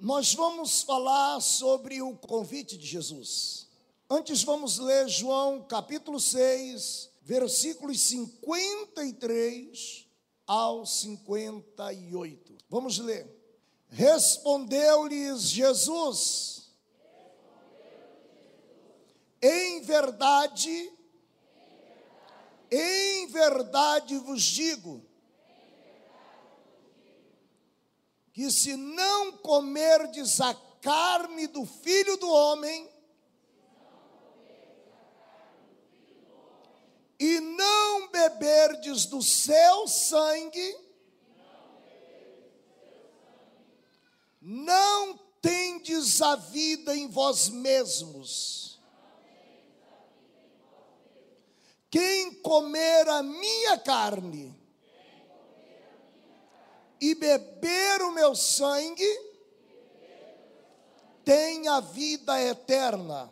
Nós vamos falar sobre o convite de Jesus. Antes vamos ler João capítulo 6, versículos 53 ao 58. Vamos ler. Respondeu-lhes Jesus: Em verdade, em verdade vos digo, que se não comerdes a carne do filho do homem, e não beberdes do seu sangue, não tendes a vida em vós mesmos. Quem comer a minha carne e beber o meu sangue, tem a vida eterna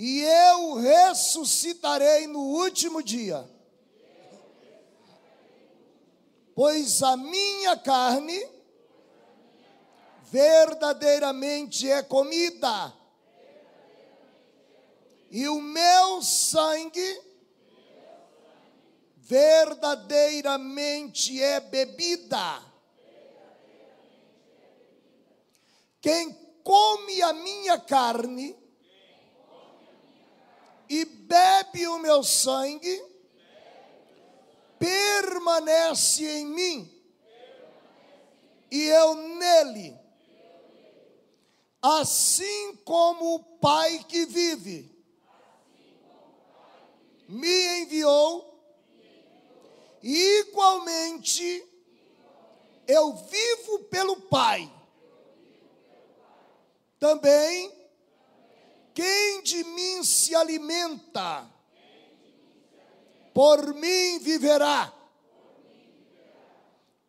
e eu ressuscitarei no último dia. Pois a minha carne verdadeiramente é comida, e o meu sangue verdadeiramente é bebida. Quem come a minha carne e bebe o meu sangue, permanece em mim e eu nele. Assim como o Pai que vive me enviou, igualmente eu vivo pelo Pai. Também quem de mim se alimenta, por mim viverá.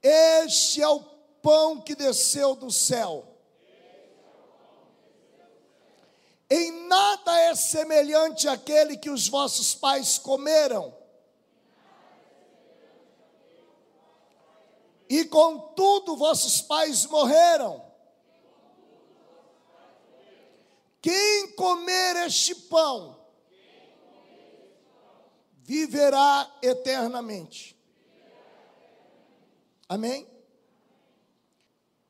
Este é o pão que desceu do céu. Em nada é semelhante àquele que os vossos pais comeram. E contudo vossos pais morreram. Quem comer este pão viverá eternamente. Amém?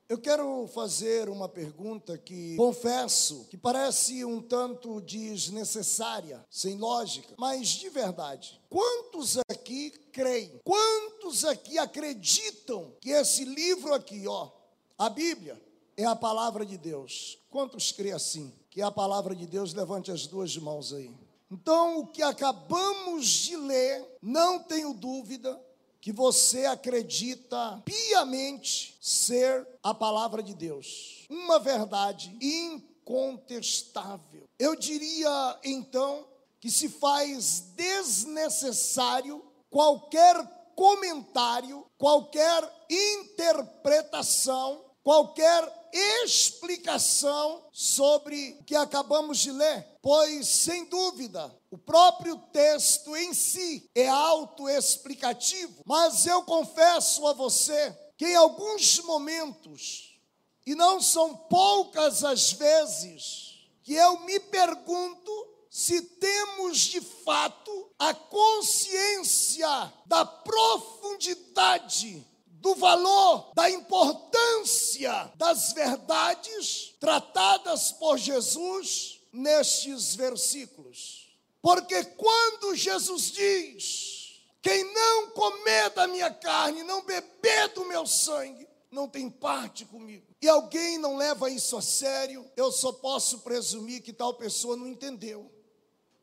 Eu quero fazer uma pergunta que confesso que parece um tanto desnecessária, sem lógica, mas de verdade. Quantos aqui creem? Quantos aqui acreditam que esse livro aqui, ó, a Bíblia, é a palavra de Deus? Quantos creem assim? que é a palavra de Deus, levante as duas mãos aí. Então, o que acabamos de ler, não tenho dúvida que você acredita piamente ser a palavra de Deus. Uma verdade incontestável. Eu diria então que se faz desnecessário qualquer comentário, qualquer interpretação, qualquer explicação sobre o que acabamos de ler, pois, sem dúvida, o próprio texto em si é autoexplicativo, mas eu confesso a você que em alguns momentos, e não são poucas as vezes, que eu me pergunto se temos de fato a consciência da profundidade do valor, da importância das verdades tratadas por Jesus nestes versículos. Porque quando Jesus diz: Quem não comer da minha carne, não beber do meu sangue, não tem parte comigo. E alguém não leva isso a sério, eu só posso presumir que tal pessoa não entendeu.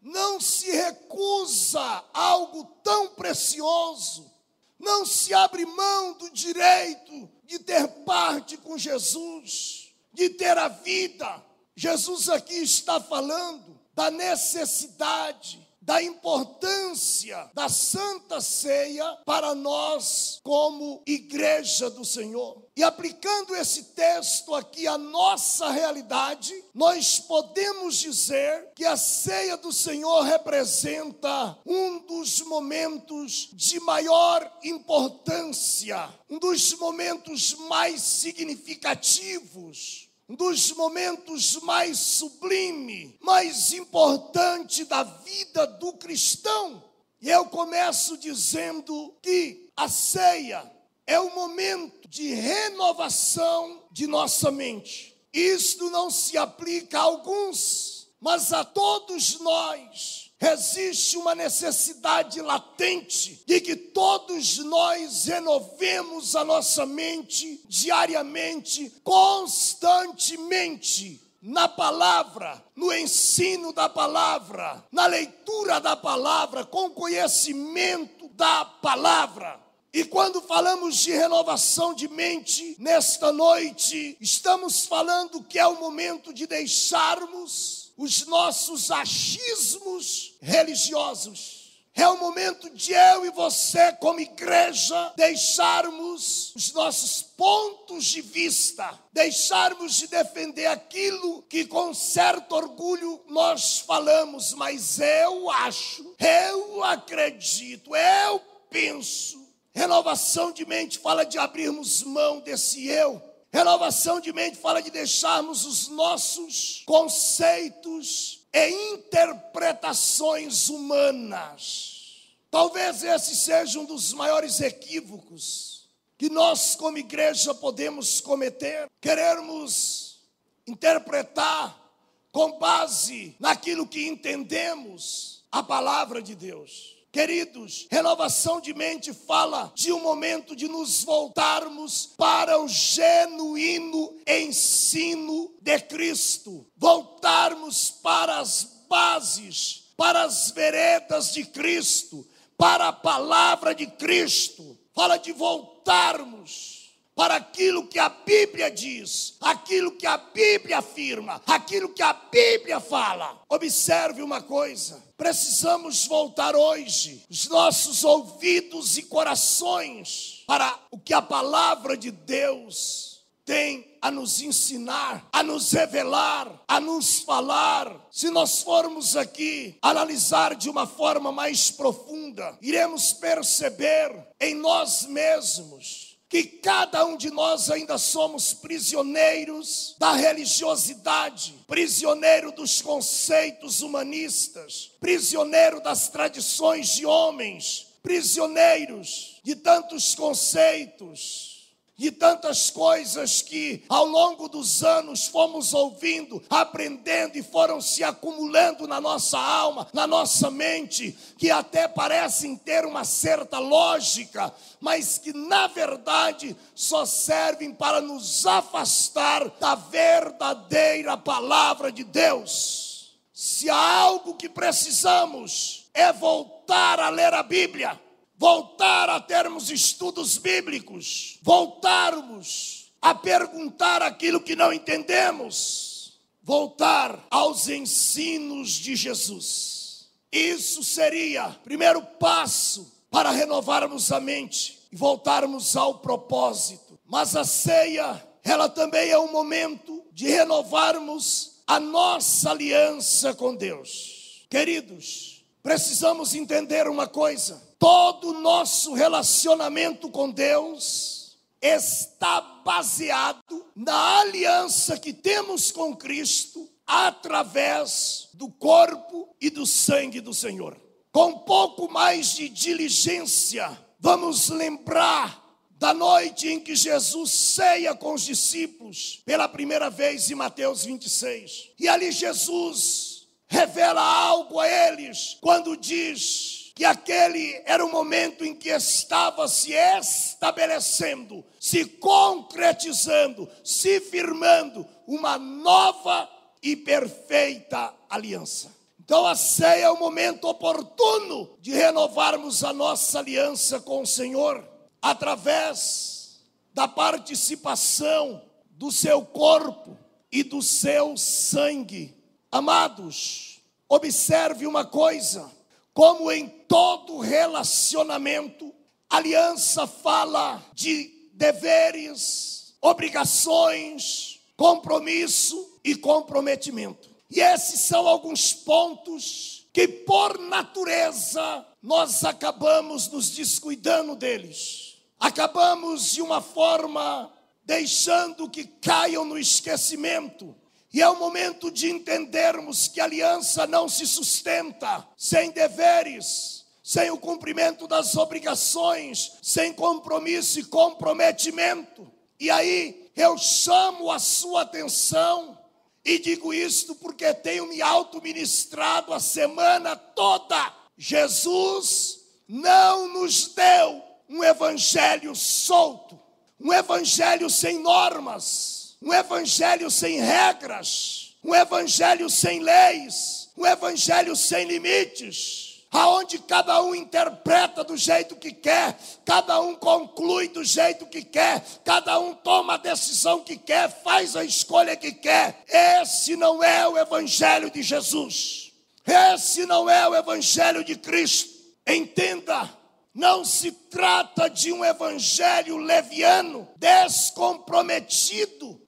Não se recusa algo tão precioso não se abre mão do direito de ter parte com Jesus, de ter a vida. Jesus aqui está falando da necessidade da importância da Santa Ceia para nós, como igreja do Senhor. E aplicando esse texto aqui à nossa realidade, nós podemos dizer que a ceia do Senhor representa um dos momentos de maior importância, um dos momentos mais significativos dos momentos mais sublime, mais importante da vida do cristão. E eu começo dizendo que a ceia é o momento de renovação de nossa mente. Isto não se aplica a alguns, mas a todos nós existe uma necessidade latente de que todos nós renovemos a nossa mente diariamente, constantemente. Na palavra, no ensino da palavra, na leitura da palavra, com conhecimento da palavra. E quando falamos de renovação de mente, nesta noite, estamos falando que é o momento de deixarmos os nossos achismos religiosos. É o momento de eu e você, como igreja, deixarmos os nossos pontos de vista, deixarmos de defender aquilo que com certo orgulho nós falamos, mas eu acho, eu acredito, eu penso. Renovação de mente fala de abrirmos mão desse eu Renovação de mente fala de deixarmos os nossos conceitos e interpretações humanas. Talvez esse seja um dos maiores equívocos que nós, como igreja, podemos cometer. Querermos interpretar com base naquilo que entendemos a palavra de Deus. Queridos, renovação de mente fala de um momento de nos voltarmos para o genuíno ensino de Cristo, voltarmos para as bases, para as veredas de Cristo, para a palavra de Cristo. Fala de voltarmos para aquilo que a Bíblia diz, aquilo que a Bíblia afirma, aquilo que a Bíblia fala. Observe uma coisa: precisamos voltar hoje os nossos ouvidos e corações para o que a palavra de Deus tem a nos ensinar, a nos revelar, a nos falar. Se nós formos aqui analisar de uma forma mais profunda, iremos perceber em nós mesmos que cada um de nós ainda somos prisioneiros da religiosidade, prisioneiro dos conceitos humanistas, prisioneiro das tradições de homens, prisioneiros de tantos conceitos de tantas coisas que ao longo dos anos fomos ouvindo, aprendendo e foram se acumulando na nossa alma, na nossa mente, que até parecem ter uma certa lógica, mas que na verdade só servem para nos afastar da verdadeira palavra de Deus. Se há algo que precisamos é voltar a ler a Bíblia voltar a termos estudos bíblicos, voltarmos a perguntar aquilo que não entendemos, voltar aos ensinos de Jesus. Isso seria o primeiro passo para renovarmos a mente e voltarmos ao propósito. Mas a ceia, ela também é um momento de renovarmos a nossa aliança com Deus. Queridos, precisamos entender uma coisa: todo o nosso relacionamento com Deus está baseado na aliança que temos com Cristo através do corpo e do sangue do Senhor. Com um pouco mais de diligência, vamos lembrar da noite em que Jesus ceia com os discípulos pela primeira vez em Mateus 26. E ali Jesus revela algo a eles quando diz que aquele era o momento em que estava se estabelecendo, se concretizando, se firmando uma nova e perfeita aliança. Então a ceia é o momento oportuno de renovarmos a nossa aliança com o Senhor através da participação do seu corpo e do seu sangue. Amados, observe uma coisa: como em todo relacionamento, aliança fala de deveres, obrigações, compromisso e comprometimento. E esses são alguns pontos que, por natureza, nós acabamos nos descuidando deles. Acabamos de uma forma deixando que caiam no esquecimento. E é o momento de entendermos que aliança não se sustenta sem deveres, sem o cumprimento das obrigações, sem compromisso e comprometimento. E aí eu chamo a sua atenção e digo isto porque tenho me auto-ministrado a semana toda. Jesus não nos deu um evangelho solto, um evangelho sem normas, um evangelho sem regras, um evangelho sem leis, um evangelho sem limites aonde cada um interpreta do jeito que quer, cada um conclui do jeito que quer, cada um toma a decisão que quer, faz a escolha que quer. Esse não é o evangelho de Jesus. Esse não é o evangelho de Cristo. Entenda, não se trata de um evangelho leviano, descomprometido.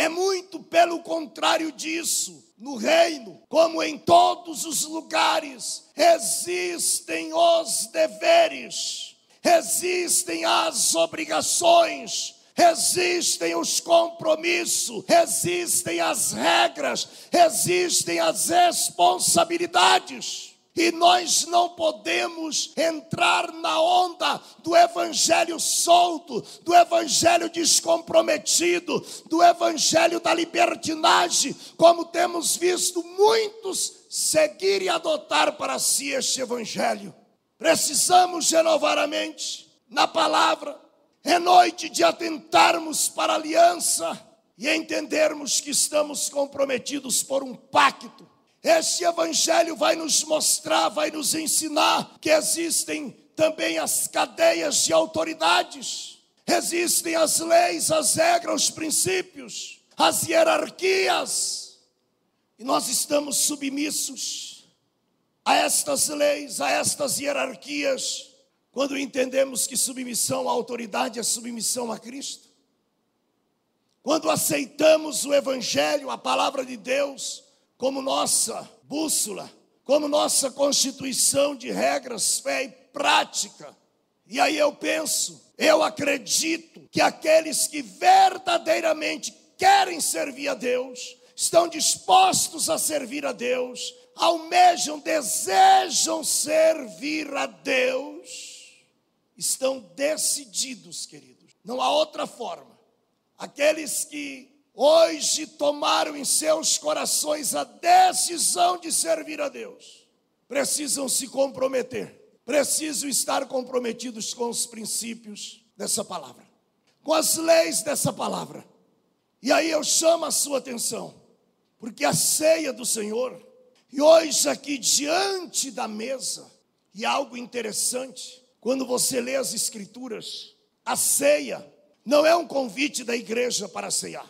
É muito pelo contrário disso no reino, como em todos os lugares, existem os deveres, existem as obrigações, existem os compromissos, existem as regras, existem as responsabilidades. E nós não podemos entrar na onda do evangelho solto, do evangelho descomprometido, do evangelho da libertinagem, como temos visto muitos seguir e adotar para si este evangelho. Precisamos renovar a mente na palavra. É noite de atentarmos para a aliança e entendermos que estamos comprometidos por um pacto este evangelho vai nos mostrar, vai nos ensinar que existem também as cadeias de autoridades, existem as leis, as regras, os princípios, as hierarquias, e nós estamos submissos a estas leis, a estas hierarquias, quando entendemos que submissão à autoridade é submissão a Cristo. Quando aceitamos o Evangelho, a palavra de Deus, como nossa bússola, como nossa constituição de regras, fé e prática. E aí eu penso, eu acredito que aqueles que verdadeiramente querem servir a Deus, estão dispostos a servir a Deus, almejam, desejam servir a Deus, estão decididos, queridos. Não há outra forma. Aqueles que hoje tomaram em seus corações a decisão de servir a Deus, precisam se comprometer, precisam estar comprometidos com os princípios dessa palavra, com as leis dessa palavra. E aí eu chamo a sua atenção, porque a ceia do Senhor, e hoje aqui diante da mesa, e algo interessante, quando você lê as Escrituras, a ceia não é um convite da igreja para ceiar.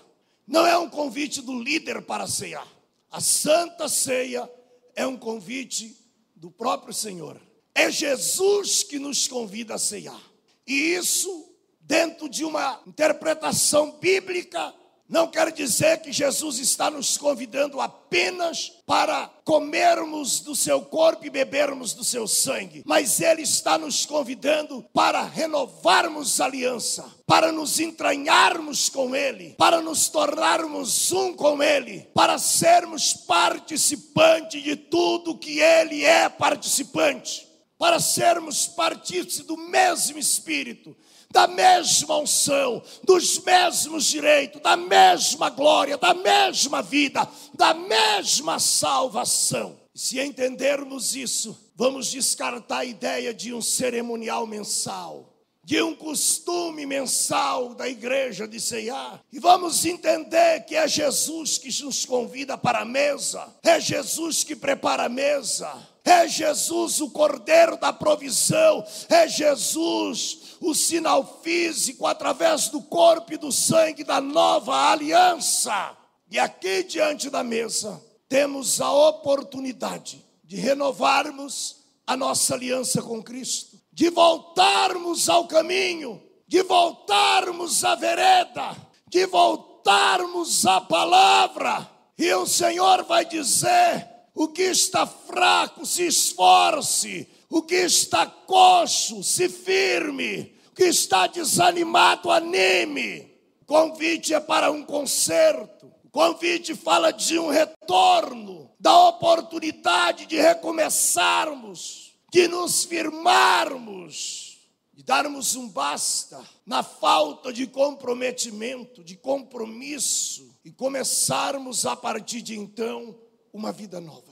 Não é um convite do líder para ceiar. A santa ceia é um convite do próprio Senhor. É Jesus que nos convida a ceiar. E isso, dentro de uma interpretação bíblica, não quer dizer que Jesus está nos convidando apenas para comermos do seu corpo e bebermos do seu sangue, mas Ele está nos convidando para renovarmos a aliança, para nos entranharmos com Ele, para nos tornarmos um com Ele, para sermos participantes de tudo que Ele é participante, para sermos partícipes do mesmo Espírito da mesma unção, dos mesmos direitos, da mesma glória, da mesma vida, da mesma salvação. Se entendermos isso, vamos descartar a ideia de um cerimonial mensal de um costume mensal da igreja de ceiar. E vamos entender que é Jesus que nos convida para a mesa, é Jesus que prepara a mesa, é Jesus o cordeiro da provisão, é Jesus o sinal físico através do corpo e do sangue da nova aliança. E aqui diante da mesa temos a oportunidade de renovarmos a nossa aliança com Cristo, de voltarmos ao caminho, de voltarmos à vereda, de voltarmos à palavra. E o Senhor vai dizer: o que está fraco, se esforce, o que está coxo, se firme, o que está desanimado, anime. Convite é para um conserto. O convite fala de um retorno, da oportunidade de recomeçarmos, de nos firmarmos, de darmos um basta na falta de comprometimento, de compromisso e começarmos a partir de então uma vida nova.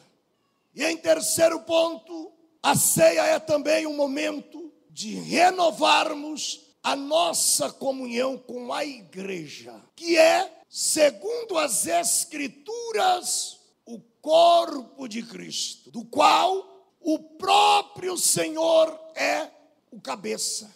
E em terceiro ponto, a ceia é também um momento de renovarmos a nossa comunhão com a igreja, que é, segundo as Escrituras, o corpo de Cristo, do qual o próprio Senhor é o cabeça.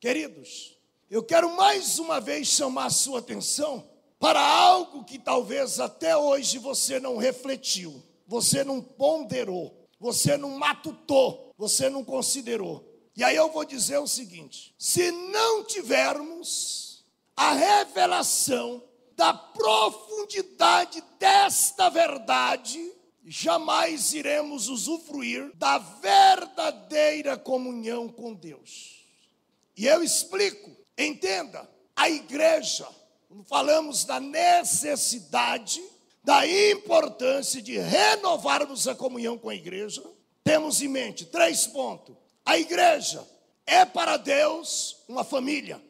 Queridos, eu quero mais uma vez chamar a sua atenção para algo que talvez até hoje você não refletiu, você não ponderou você não matutou, você não considerou. E aí eu vou dizer o seguinte: se não tivermos a revelação da profundidade desta verdade, jamais iremos usufruir da verdadeira comunhão com Deus. E eu explico, entenda, a igreja, quando falamos da necessidade da importância de renovarmos a comunhão com a igreja, temos em mente três pontos. A igreja é para Deus uma família.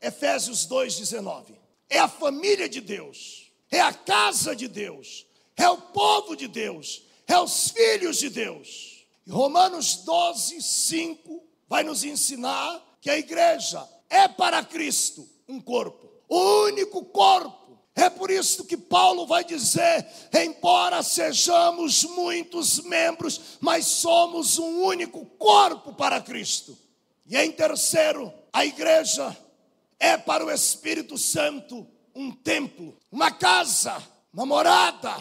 Efésios 2,19. É a família de Deus, é a casa de Deus, é o povo de Deus, é os filhos de Deus. Romanos 12, 5 vai nos ensinar que a igreja é para Cristo um corpo, o único corpo é por isso que Paulo vai dizer: embora sejamos muitos membros, mas somos um único corpo para Cristo. E em terceiro, a igreja é para o Espírito Santo um templo, uma casa, uma morada,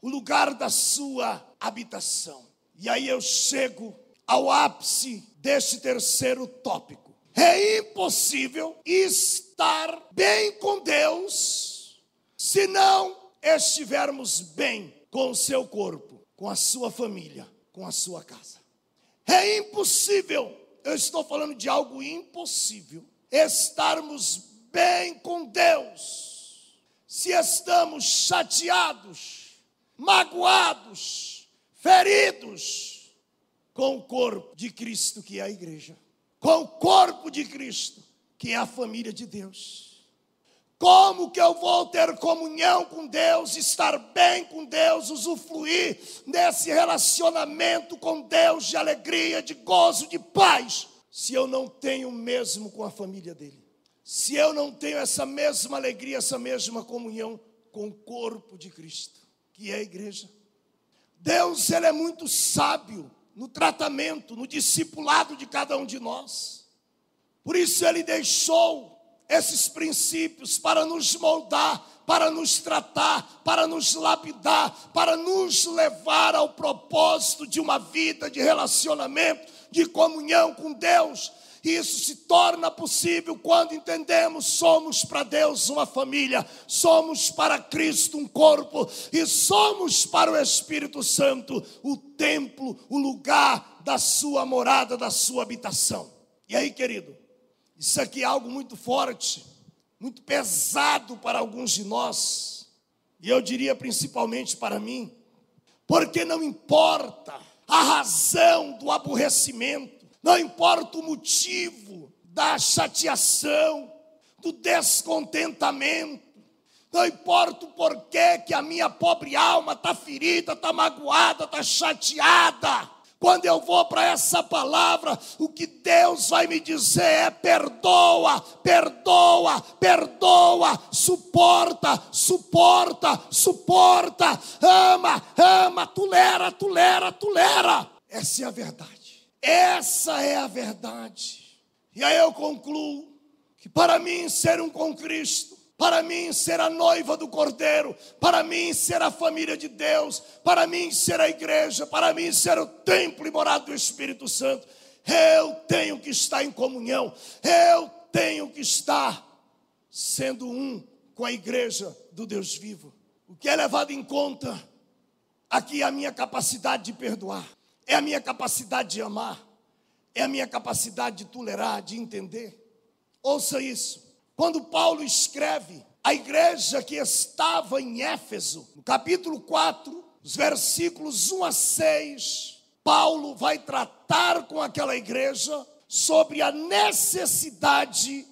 o lugar da sua habitação. E aí eu chego ao ápice deste terceiro tópico. É impossível estar bem com Deus se não estivermos bem com o seu corpo, com a sua família, com a sua casa. É impossível, eu estou falando de algo impossível, estarmos bem com Deus, se estamos chateados, magoados, feridos com o corpo de Cristo, que é a igreja, com o corpo de Cristo, que é a família de Deus. Como que eu vou ter comunhão com Deus, estar bem com Deus, usufruir desse relacionamento com Deus de alegria, de gozo, de paz, se eu não tenho mesmo com a família dele? Se eu não tenho essa mesma alegria, essa mesma comunhão com o corpo de Cristo, que é a igreja? Deus, ele é muito sábio no tratamento, no discipulado de cada um de nós. Por isso ele deixou esses princípios para nos moldar, para nos tratar, para nos lapidar, para nos levar ao propósito de uma vida de relacionamento, de comunhão com Deus. Isso se torna possível quando entendemos somos para Deus uma família, somos para Cristo um corpo e somos para o Espírito Santo o templo, o lugar da sua morada, da sua habitação. E aí, querido, isso aqui é algo muito forte, muito pesado para alguns de nós, e eu diria principalmente para mim, porque não importa a razão do aborrecimento, não importa o motivo da chateação, do descontentamento, não importa o porquê que a minha pobre alma está ferida, está magoada, está chateada. Quando eu vou para essa palavra, o que Deus vai me dizer é: perdoa, perdoa, perdoa, suporta, suporta, suporta, ama, ama, tolera, tolera, tolera. Essa é a verdade. Essa é a verdade. E aí eu concluo que para mim ser um com Cristo para mim ser a noiva do Cordeiro, para mim ser a família de Deus, para mim ser a igreja, para mim ser o templo e morada do Espírito Santo. Eu tenho que estar em comunhão, eu tenho que estar sendo um com a igreja do Deus vivo. O que é levado em conta aqui é a minha capacidade de perdoar, é a minha capacidade de amar, é a minha capacidade de tolerar, de entender. Ouça isso. Quando Paulo escreve a igreja que estava em Éfeso, no capítulo 4, os versículos 1 a 6, Paulo vai tratar com aquela igreja sobre a necessidade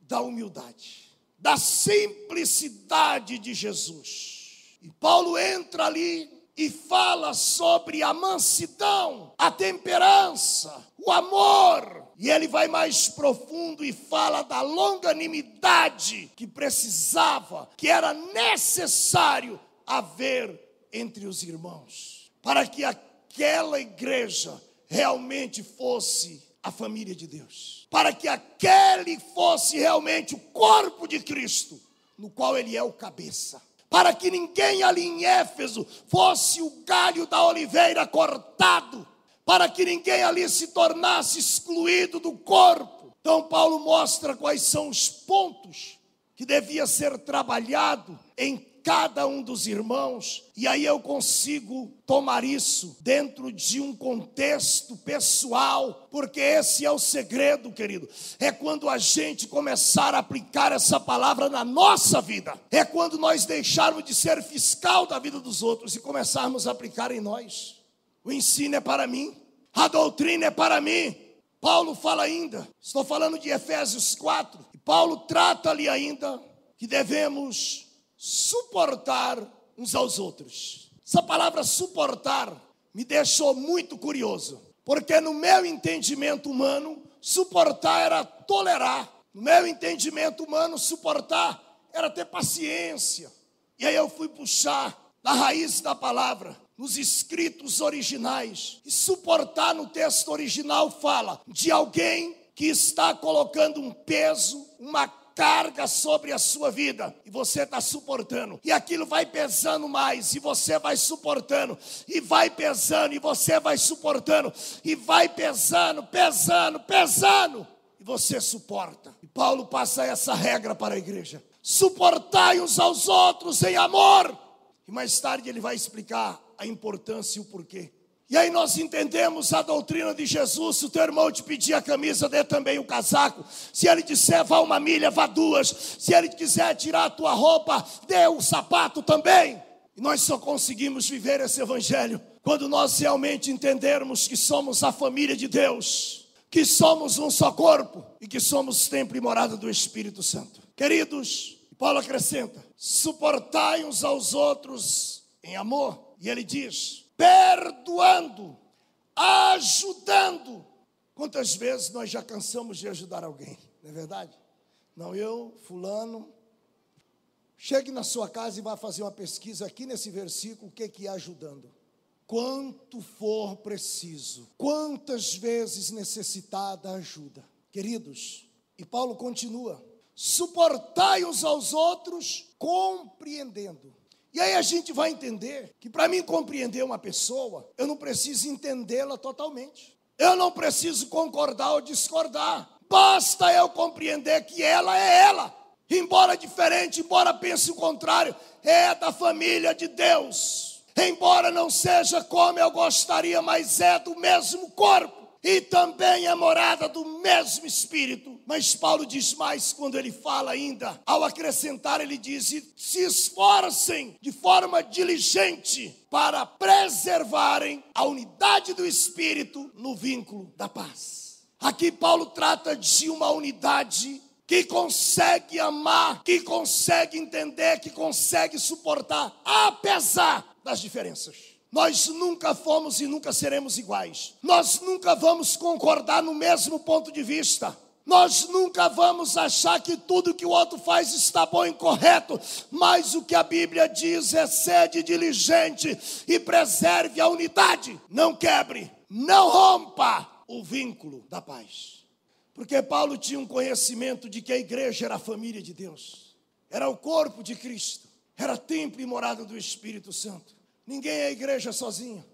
da humildade, da simplicidade de Jesus. E Paulo entra ali e fala sobre a mansidão, a temperança, o amor. E ele vai mais profundo e fala da longanimidade que precisava, que era necessário haver entre os irmãos, para que aquela igreja realmente fosse a família de Deus, para que aquele fosse realmente o corpo de Cristo, no qual ele é o cabeça para que ninguém ali em Éfeso fosse o galho da oliveira cortado, para que ninguém ali se tornasse excluído do corpo. Então, Paulo mostra quais são os pontos que devia ser trabalhado em cada um dos irmãos, e aí eu consigo tomar isso dentro de um contexto pessoal, porque esse é o segredo, querido. É quando a gente começar a aplicar essa palavra na nossa vida, é quando nós deixarmos de ser fiscal da vida dos outros e começarmos a aplicar em nós. O ensino é para mim, a doutrina é para mim. Paulo fala ainda, estou falando de Efésios 4, e Paulo trata ali ainda que devemos suportar uns aos outros. Essa palavra suportar me deixou muito curioso, porque no meu entendimento humano, suportar era tolerar. No meu entendimento humano, suportar era ter paciência. E aí eu fui puxar da raiz da palavra, nos escritos originais. E suportar no texto original fala de alguém que está colocando um peso, uma carga sobre a sua vida. E você está suportando, e aquilo vai pesando mais, e você vai suportando, e vai pesando, e você vai suportando, e vai pesando, pesando, pesando, e você suporta. E Paulo passa essa regra para a igreja: suportai uns aos outros em amor. E mais tarde ele vai explicar a importância e o porquê. E aí nós entendemos a doutrina de Jesus. Se o teu irmão te pedir a camisa, dê também o casaco. Se ele disser vá uma milha, vá duas. Se ele quiser tirar a tua roupa, dê o sapato também. E nós só conseguimos viver esse evangelho quando nós realmente entendermos que somos a família de Deus, que somos um só corpo e que somos templo e morada do Espírito Santo. Queridos, Paulo acrescenta: suportai uns aos outros em amor. E ele diz: perdoando, ajudando. Quantas vezes nós já cansamos de ajudar alguém, não é verdade? Não, eu, Fulano, chegue na sua casa e vá fazer uma pesquisa aqui nesse versículo, o que, que é ajudando. Quanto for preciso, quantas vezes necessitada ajuda. Queridos, e Paulo continua: suportai uns aos outros, compreendendo. E aí a gente vai entender que para mim compreender uma pessoa, eu não preciso entendê-la totalmente. Eu não preciso concordar ou discordar. Basta eu compreender que ela é ela. Embora diferente, embora pense o contrário, é da família de Deus. Embora não seja como eu gostaria, mas é do mesmo corpo e também é morada do mesmo Espírito. Mas Paulo diz mais quando ele fala ainda, ao acrescentar, ele diz: se esforcem de forma diligente para preservarem a unidade do Espírito no vínculo da paz. Aqui Paulo trata de uma unidade que consegue amar, que consegue entender, que consegue suportar, apesar das diferenças. Nós nunca fomos e nunca seremos iguais. Nós nunca vamos concordar no mesmo ponto de vista. Nós nunca vamos achar que tudo que o outro faz está bom e correto, mas o que a Bíblia diz é sede diligente e preserve a unidade. Não quebre, não rompa o vínculo da paz. Porque Paulo tinha um conhecimento de que a igreja era a família de Deus. era o corpo de Cristo, era templo e morada do Espírito Santo. Ninguém é igreja sozinho,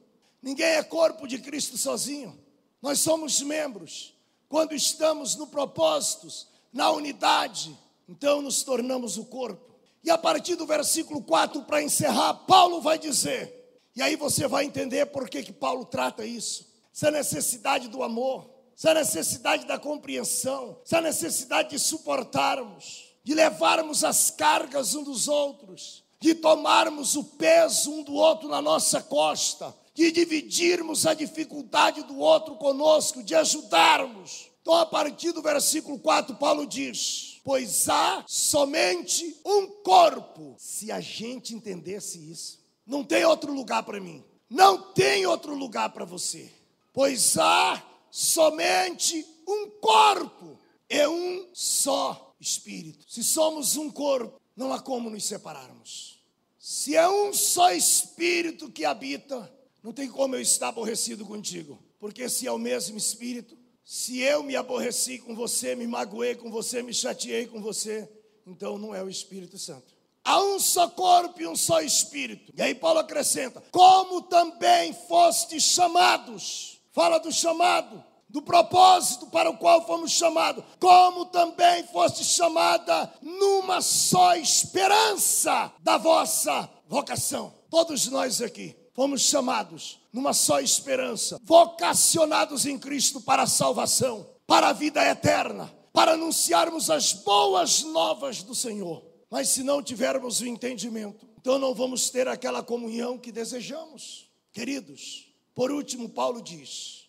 ninguém é corpo de Cristo sozinho. Nós somos membros. Quando estamos no propósitos, na unidade, então nos tornamos o corpo. E a partir do versículo 4, para encerrar, Paulo vai dizer, e aí você vai entender por que, que Paulo trata isso, essa necessidade do amor, essa necessidade da compreensão, essa necessidade de suportarmos, de levarmos as cargas um dos outros, de tomarmos o peso um do outro na nossa costa, de dividirmos a dificuldade do outro conosco, de ajudarmos. Então, a partir do versículo 4, Paulo diz: Pois há somente um corpo. Se a gente entendesse isso, não tem outro lugar para mim, não tem outro lugar para você. Pois há somente um corpo e um só espírito. Se somos um corpo, não há como nos separarmos. Se é um só espírito que habita, não tem como eu estar aborrecido contigo, porque se é o mesmo espírito, se eu me aborreci com você, me magoei com você, me chateei com você, então não é o Espírito Santo. Há um só corpo e um só espírito. E aí Paulo acrescenta: como também fostes chamados. Fala do chamado, do propósito para o qual fomos chamados, como também foste chamada numa só esperança da vossa vocação. Todos nós aqui fomos chamados numa só esperança, vocacionados em Cristo para a salvação, para a vida eterna, para anunciarmos as boas novas do Senhor. Mas se não tivermos o entendimento, então não vamos ter aquela comunhão que desejamos. Queridos, por último, Paulo diz: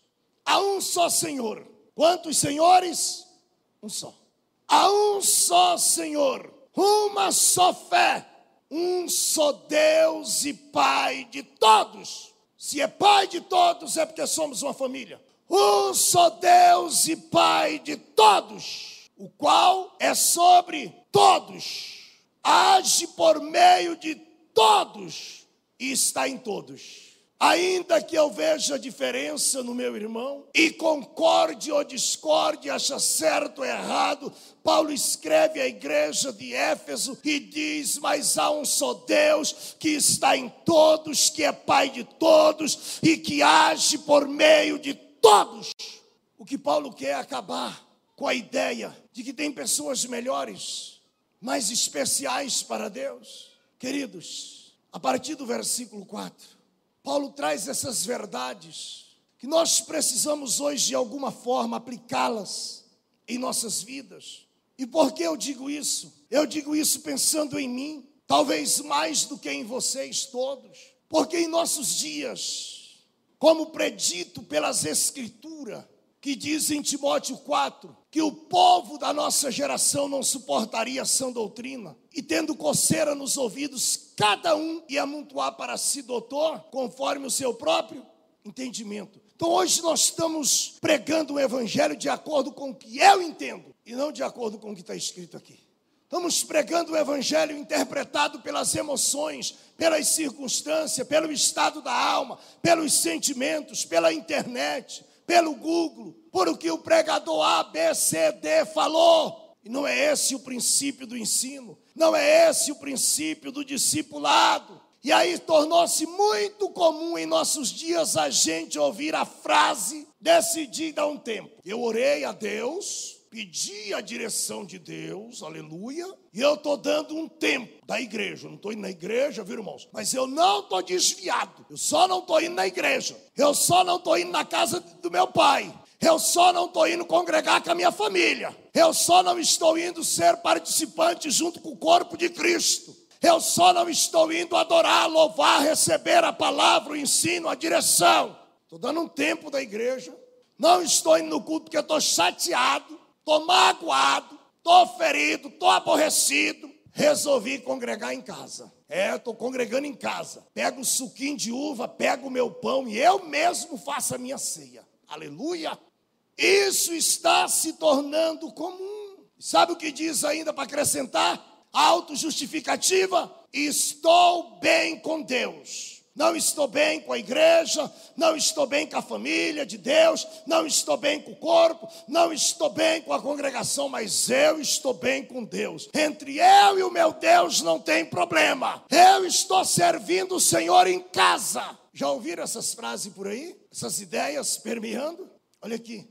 há um só Senhor. Quantos senhores? Um só. Há um só Senhor, uma só fé um só Deus e Pai de todos. Se é Pai de todos, é porque somos uma família. Um só Deus e Pai de todos, o qual é sobre todos, age por meio de todos e está em todos. Ainda que eu veja diferença no meu irmão e concorde ou discorde, acha certo ou errado, Paulo escreve à igreja de Éfeso e diz: Mas há um só Deus que está em todos, que é Pai de todos e que age por meio de todos. O que Paulo quer é acabar com a ideia de que tem pessoas melhores, mais especiais para Deus. Queridos, a partir do versículo 4. Paulo traz essas verdades que nós precisamos hoje de alguma forma aplicá-las em nossas vidas. E por que eu digo isso? Eu digo isso pensando em mim, talvez mais do que em vocês todos, porque em nossos dias, como predito pelas Escrituras, que diz em Timóteo 4 que o povo da nossa geração não suportaria sã doutrina, e tendo coceira nos ouvidos, cada um ia amontoar para si doutor, conforme o seu próprio entendimento. Então hoje nós estamos pregando o evangelho de acordo com o que eu entendo, e não de acordo com o que está escrito aqui. Estamos pregando o evangelho interpretado pelas emoções, pelas circunstâncias, pelo estado da alma, pelos sentimentos, pela internet pelo Google, por o que o pregador A, B, C, D falou. E não é esse o princípio do ensino, não é esse o princípio do discipulado. E aí tornou-se muito comum em nossos dias a gente ouvir a frase: decidi dar um tempo. Eu orei a Deus, pedi a direção de Deus, aleluia, e eu estou dando um tempo da igreja. Eu não estou indo na igreja, viu, irmãos? Mas eu não estou desviado. Eu só não estou indo na igreja. Eu só não estou indo na casa do meu pai. Eu só não estou indo congregar com a minha família. Eu só não estou indo ser participante junto com o corpo de Cristo. Eu só não estou indo adorar, louvar, receber a palavra, o ensino, a direção. Estou dando um tempo da igreja. Não estou indo no culto porque estou chateado estou magoado, estou ferido, estou aborrecido. Resolvi congregar em casa. É, estou congregando em casa. Pego o suquinho de uva, pego o meu pão e eu mesmo faço a minha ceia. Aleluia! Isso está se tornando comum. Sabe o que diz ainda para acrescentar? Autojustificativa: estou bem com Deus não estou bem com a igreja, não estou bem com a família de Deus, não estou bem com o corpo, não estou bem com a congregação, mas eu estou bem com Deus. Entre eu e o meu Deus não tem problema. Eu estou servindo o Senhor em casa. Já ouviram essas frases por aí? Essas ideias permeando? Olha aqui.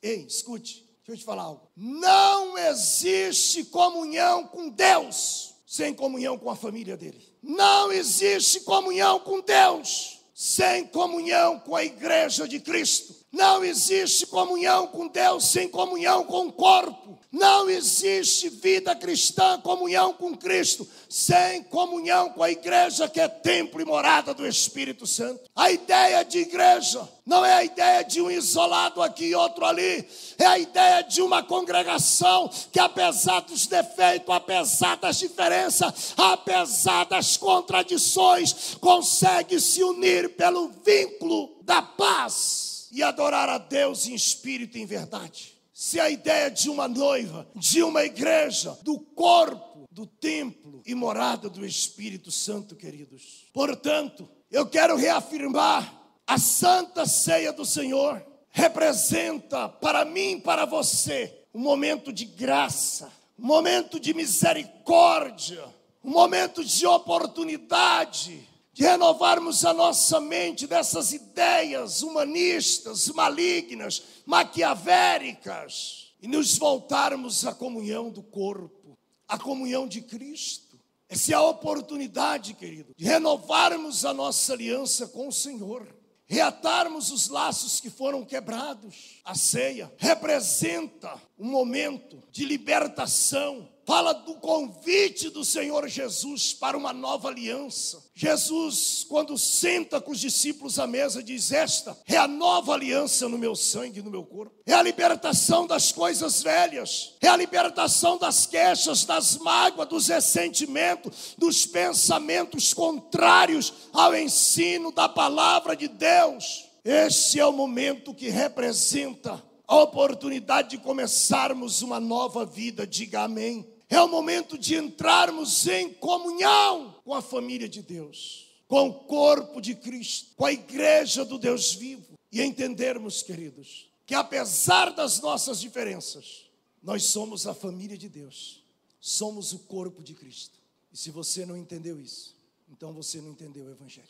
Ei, escute. Deixa eu te falar algo. Não existe comunhão com Deus sem comunhão com a família dele. Não existe comunhão com Deus sem comunhão com a igreja de Cristo. Não existe comunhão com Deus sem comunhão com o corpo. Não existe vida cristã, comunhão com Cristo, sem comunhão com a igreja que é templo e morada do Espírito Santo. A ideia de igreja não é a ideia de um isolado aqui e outro ali, é a ideia de uma congregação que, apesar dos defeitos, apesar das diferenças, apesar das contradições, consegue se unir pelo vínculo da paz e adorar a Deus em espírito e em verdade se a ideia de uma noiva, de uma igreja, do corpo, do templo e morada do Espírito Santo, queridos. Portanto, eu quero reafirmar: a santa ceia do Senhor representa para mim e para você um momento de graça, um momento de misericórdia, um momento de oportunidade de renovarmos a nossa mente dessas ideias humanistas, malignas, maquiavéricas e nos voltarmos à comunhão do corpo, à comunhão de Cristo. Essa é a oportunidade, querido, de renovarmos a nossa aliança com o Senhor, reatarmos os laços que foram quebrados. A ceia representa um momento de libertação, fala do convite do Senhor Jesus para uma nova aliança. Jesus, quando senta com os discípulos à mesa, diz: Esta é a nova aliança no meu sangue, no meu corpo. É a libertação das coisas velhas, é a libertação das queixas, das mágoas, dos ressentimentos, dos pensamentos contrários ao ensino da palavra de Deus. Este é o momento que representa a oportunidade de começarmos uma nova vida. Diga amém. É o momento de entrarmos em comunhão com a família de Deus, com o corpo de Cristo, com a igreja do Deus vivo e entendermos, queridos, que apesar das nossas diferenças, nós somos a família de Deus, somos o corpo de Cristo. E se você não entendeu isso, então você não entendeu o Evangelho.